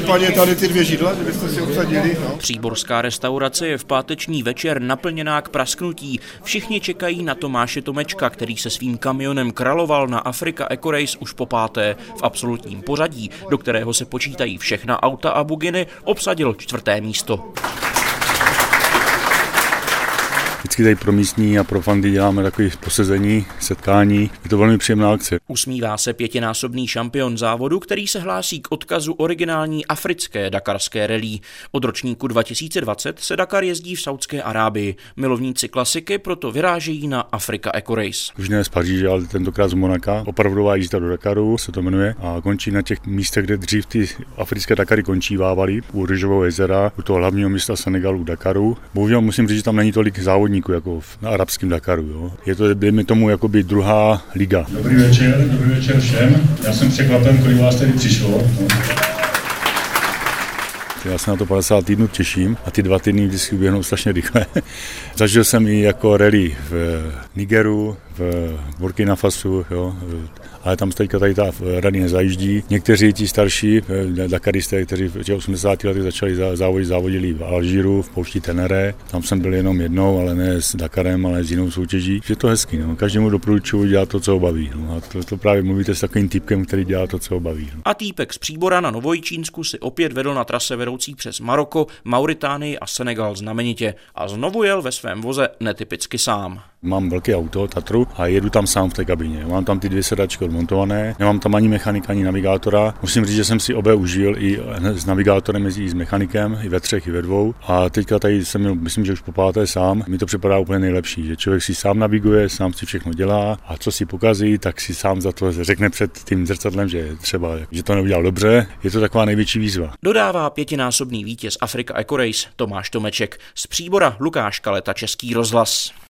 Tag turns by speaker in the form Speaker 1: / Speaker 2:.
Speaker 1: případně tady ty dvě židla, kdybyste si obsadili. No.
Speaker 2: Příborská restaurace je v páteční večer naplněná k prasknutí. Všichni čekají na Tomáše Tomečka, který se svým kamionem kraloval na Afrika Ecorace už po páté v absolutním pořadí, do kterého se počítají všechna auta a buginy, obsadil čtvrté místo.
Speaker 3: Vždycky tady pro místní a pro fandy děláme takové posezení, setkání. Je to velmi příjemná akce.
Speaker 2: Usmívá se pětinásobný šampion závodu, který se hlásí k odkazu originální africké dakarské relí. Od ročníku 2020 se Dakar jezdí v Saudské Arábii. Milovníci klasiky proto vyrážejí na Afrika Eco Race.
Speaker 3: Už ne z Paříže, ale tentokrát z Monaka. Opravdová jízda do Dakaru se to jmenuje a končí na těch místech, kde dřív ty africké Dakary končívávaly, u Ryžového jezera, u toho hlavního města Senegalu Dakaru. Bohužel musím říct, že tam není tolik závodníků jako v, na arabském Dakaru. Jo. Je to, dejme tomu, jakoby druhá liga.
Speaker 4: Dobrý večer, dobrý večer všem. Já jsem překvapen, kolik vás tady přišlo.
Speaker 3: Já se na to 50 týdnů těším a ty dva týdny vždycky uběhnou strašně rychle. Zažil jsem i jako rally v Nigeru, v Burkina Fasu, jo, ale tam teďka tady ta rady nezajíždí. Někteří ti starší eh, Dakaristé, kteří v těch 80 letech začali závodit, závodili v Alžíru, v poušti Tenere. Tam jsem byl jenom jednou, ale ne s Dakarem, ale s jinou soutěží. Je to hezký. No. Každému doporučuji dělat to, co ho baví. No. A to, to, právě mluvíte s takovým typkem, který dělá to, co ho baví. No.
Speaker 2: A týpek z Příbora na Novojčínsku si opět vedl na trase vedoucí přes Maroko, Mauritánii a Senegal znamenitě a znovu jel ve svém voze netypicky sám.
Speaker 3: Mám velké auto, Tatru, a jedu tam sám v té kabině. Mám tam ty dvě sedačky odmontované, nemám tam ani mechanika, ani navigátora. Musím říct, že jsem si obě užil i s navigátorem, i s mechanikem, i ve třech, i ve dvou. A teďka tady jsem myslím, že už po páté sám. Mi to připadá úplně nejlepší, že člověk si sám naviguje, sám si všechno dělá a co si pokazí, tak si sám za to řekne před tím zrcadlem, že třeba, že to neudělal dobře. Je to taková největší výzva.
Speaker 2: Dodává pětinásobný vítěz Afrika Eco Race Tomáš Tomeček z příbora Lukáš Kaleta Český rozhlas.